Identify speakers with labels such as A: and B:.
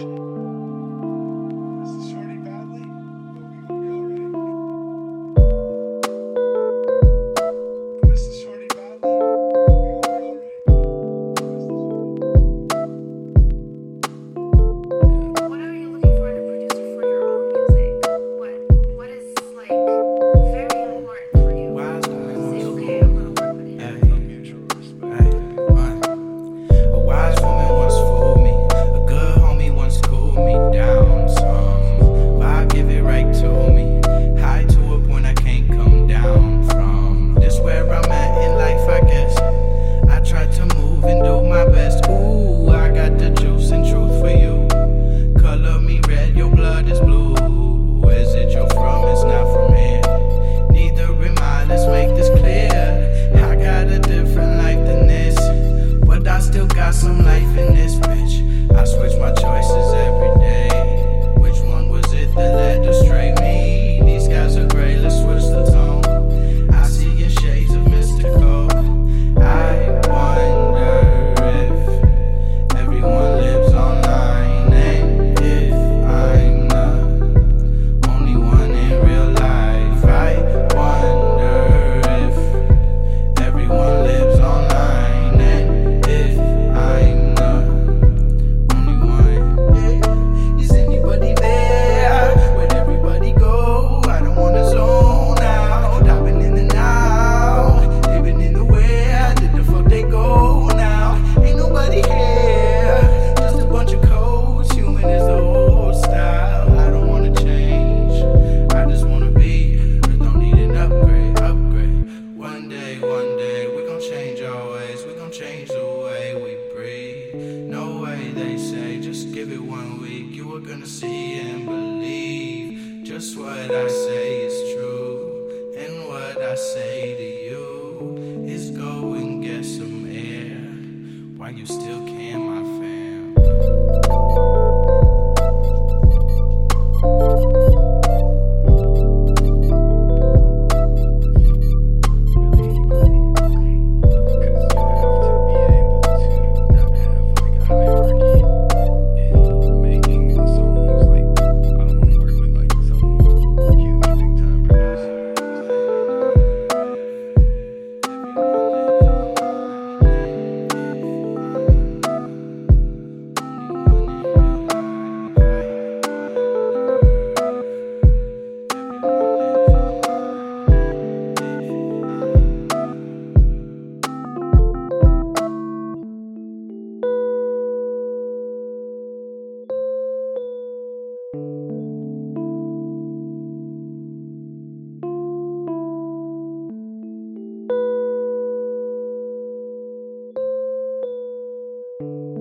A: information. Just give it one week, you are gonna see and believe. Just what I say is true, and what I say to you is go and get some air while you still can. you